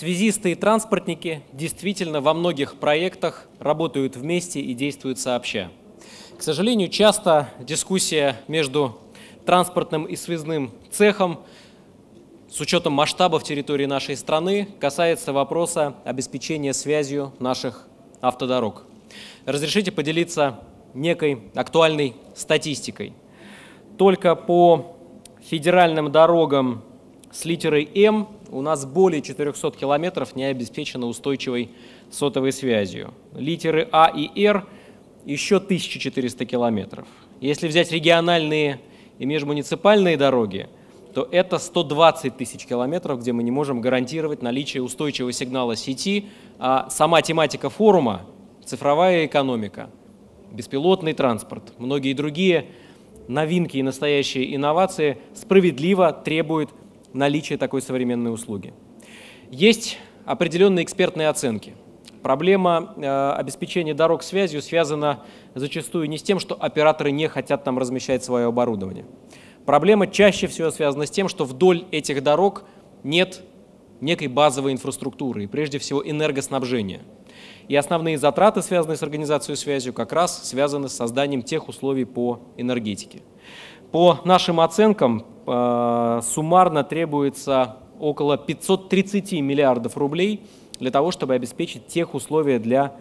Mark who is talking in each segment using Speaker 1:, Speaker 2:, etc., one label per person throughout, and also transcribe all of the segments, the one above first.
Speaker 1: Связисты и транспортники действительно во многих проектах работают вместе и действуют сообща. К сожалению, часто дискуссия между транспортным и связным цехом с учетом масштабов территории нашей страны касается вопроса обеспечения связью наших автодорог. Разрешите поделиться некой актуальной статистикой. Только по федеральным дорогам с литерой М у нас более 400 километров не обеспечено устойчивой сотовой связью. Литеры А и Р еще 1400 километров. Если взять региональные и межмуниципальные дороги, то это 120 тысяч километров, где мы не можем гарантировать наличие устойчивого сигнала сети, а сама тематика форума – цифровая экономика, беспилотный транспорт, многие другие новинки и настоящие инновации справедливо требуют наличия такой современной услуги. Есть определенные экспертные оценки. Проблема э, обеспечения дорог связью связана зачастую не с тем, что операторы не хотят там размещать свое оборудование. Проблема чаще всего связана с тем, что вдоль этих дорог нет некой базовой инфраструктуры, и прежде всего энергоснабжения. И основные затраты, связанные с организацией связью, как раз связаны с созданием тех условий по энергетике. По нашим оценкам, э, суммарно требуется около 530 миллиардов рублей для того, чтобы обеспечить тех условия для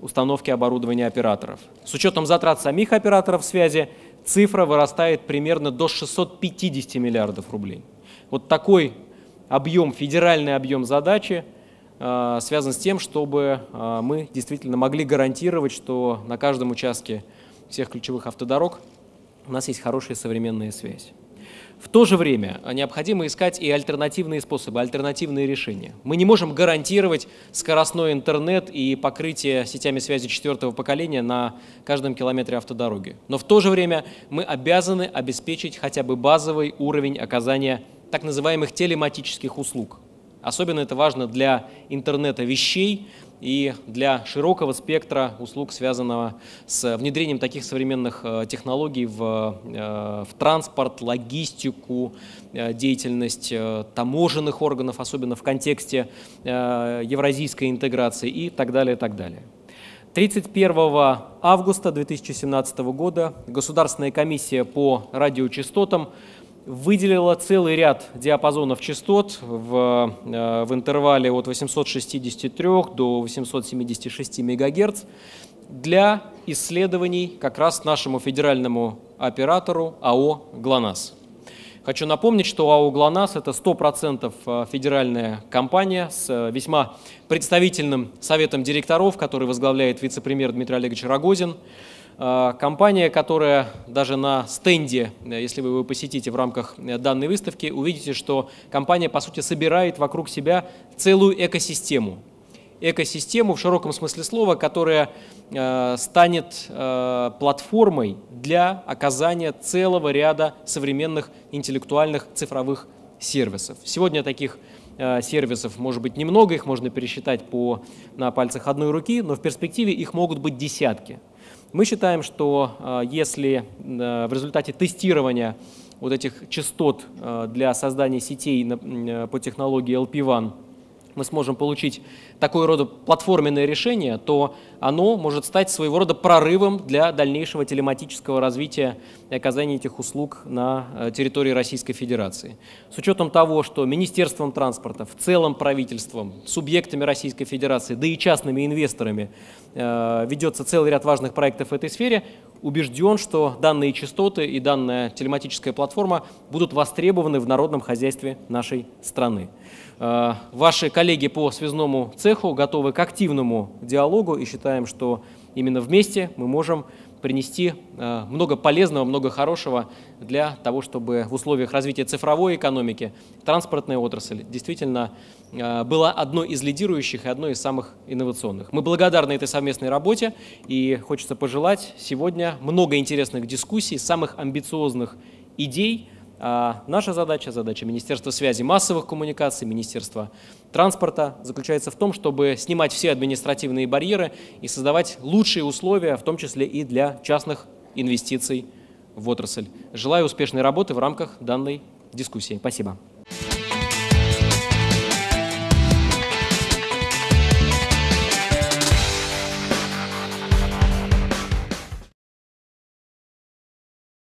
Speaker 1: установки оборудования операторов. С учетом затрат самих операторов связи цифра вырастает примерно до 650 миллиардов рублей. Вот такой объем, федеральный объем задачи э, связан с тем, чтобы э, мы действительно могли гарантировать, что на каждом участке всех ключевых автодорог у нас есть хорошая современная связь. В то же время необходимо искать и альтернативные способы, альтернативные решения. Мы не можем гарантировать скоростной интернет и покрытие сетями связи четвертого поколения на каждом километре автодороги. Но в то же время мы обязаны обеспечить хотя бы базовый уровень оказания так называемых телематических услуг. Особенно это важно для интернета вещей, и для широкого спектра услуг, связанного с внедрением таких современных э, технологий в, э, в транспорт, логистику, э, деятельность таможенных органов, особенно в контексте евразийской интеграции и так далее, и так далее. 31 августа 2017 года Государственная комиссия по радиочастотам выделила целый ряд диапазонов частот в, э, в интервале от 863 до 876 МГц для исследований как раз нашему федеральному оператору АО «ГЛОНАСС». Хочу напомнить, что АО «ГЛОНАСС» — это 100% э, федеральная компания с э, весьма представительным советом директоров, который возглавляет вице-премьер Дмитрий Олегович Рогозин. А, компания, которая даже на стенде, э, если вы его посетите в рамках э, данной выставки, увидите, что компания, по сути, собирает вокруг себя целую экосистему. Экосистему в широком смысле слова, которая э, станет платформой для оказания целого ряда современных интеллектуальных цифровых сервисов. Сегодня таких сервисов может быть немного, их можно пересчитать по, на пальцах одной руки, но в перспективе их могут быть десятки. Мы считаем, что э, если э, в результате тестирования вот этих частот э, для создания сетей по технологии LP1 мы сможем получить такое рода платформенное решение, то оно может стать своего рода прорывом для дальнейшего телематического развития и оказания этих услуг на э, территории Российской Федерации. С учетом того, что Министерством транспорта, в целом правительством, субъектами Российской Федерации, да и частными инвесторами э, ведется целый ряд важных проектов в этой сфере, убежден, что данные частоты и данная телематическая платформа будут востребованы в народном хозяйстве нашей страны. Э, ваши коллеги по связному цеху готовы к активному диалогу и считаем, что именно вместе мы можем принести э, много полезного, много хорошего для того, чтобы в условиях развития цифровой экономики транспортная отрасль действительно э, была одной из лидирующих и одной из самых инновационных. Мы благодарны этой совместной работе и хочется пожелать сегодня много интересных дискуссий, самых амбициозных идей, а наша задача, задача Министерства связи массовых коммуникаций, Министерства транспорта заключается в том, чтобы снимать все административные барьеры и создавать лучшие условия, в том числе и для частных инвестиций в отрасль. Желаю успешной работы в рамках данной дискуссии. Спасибо.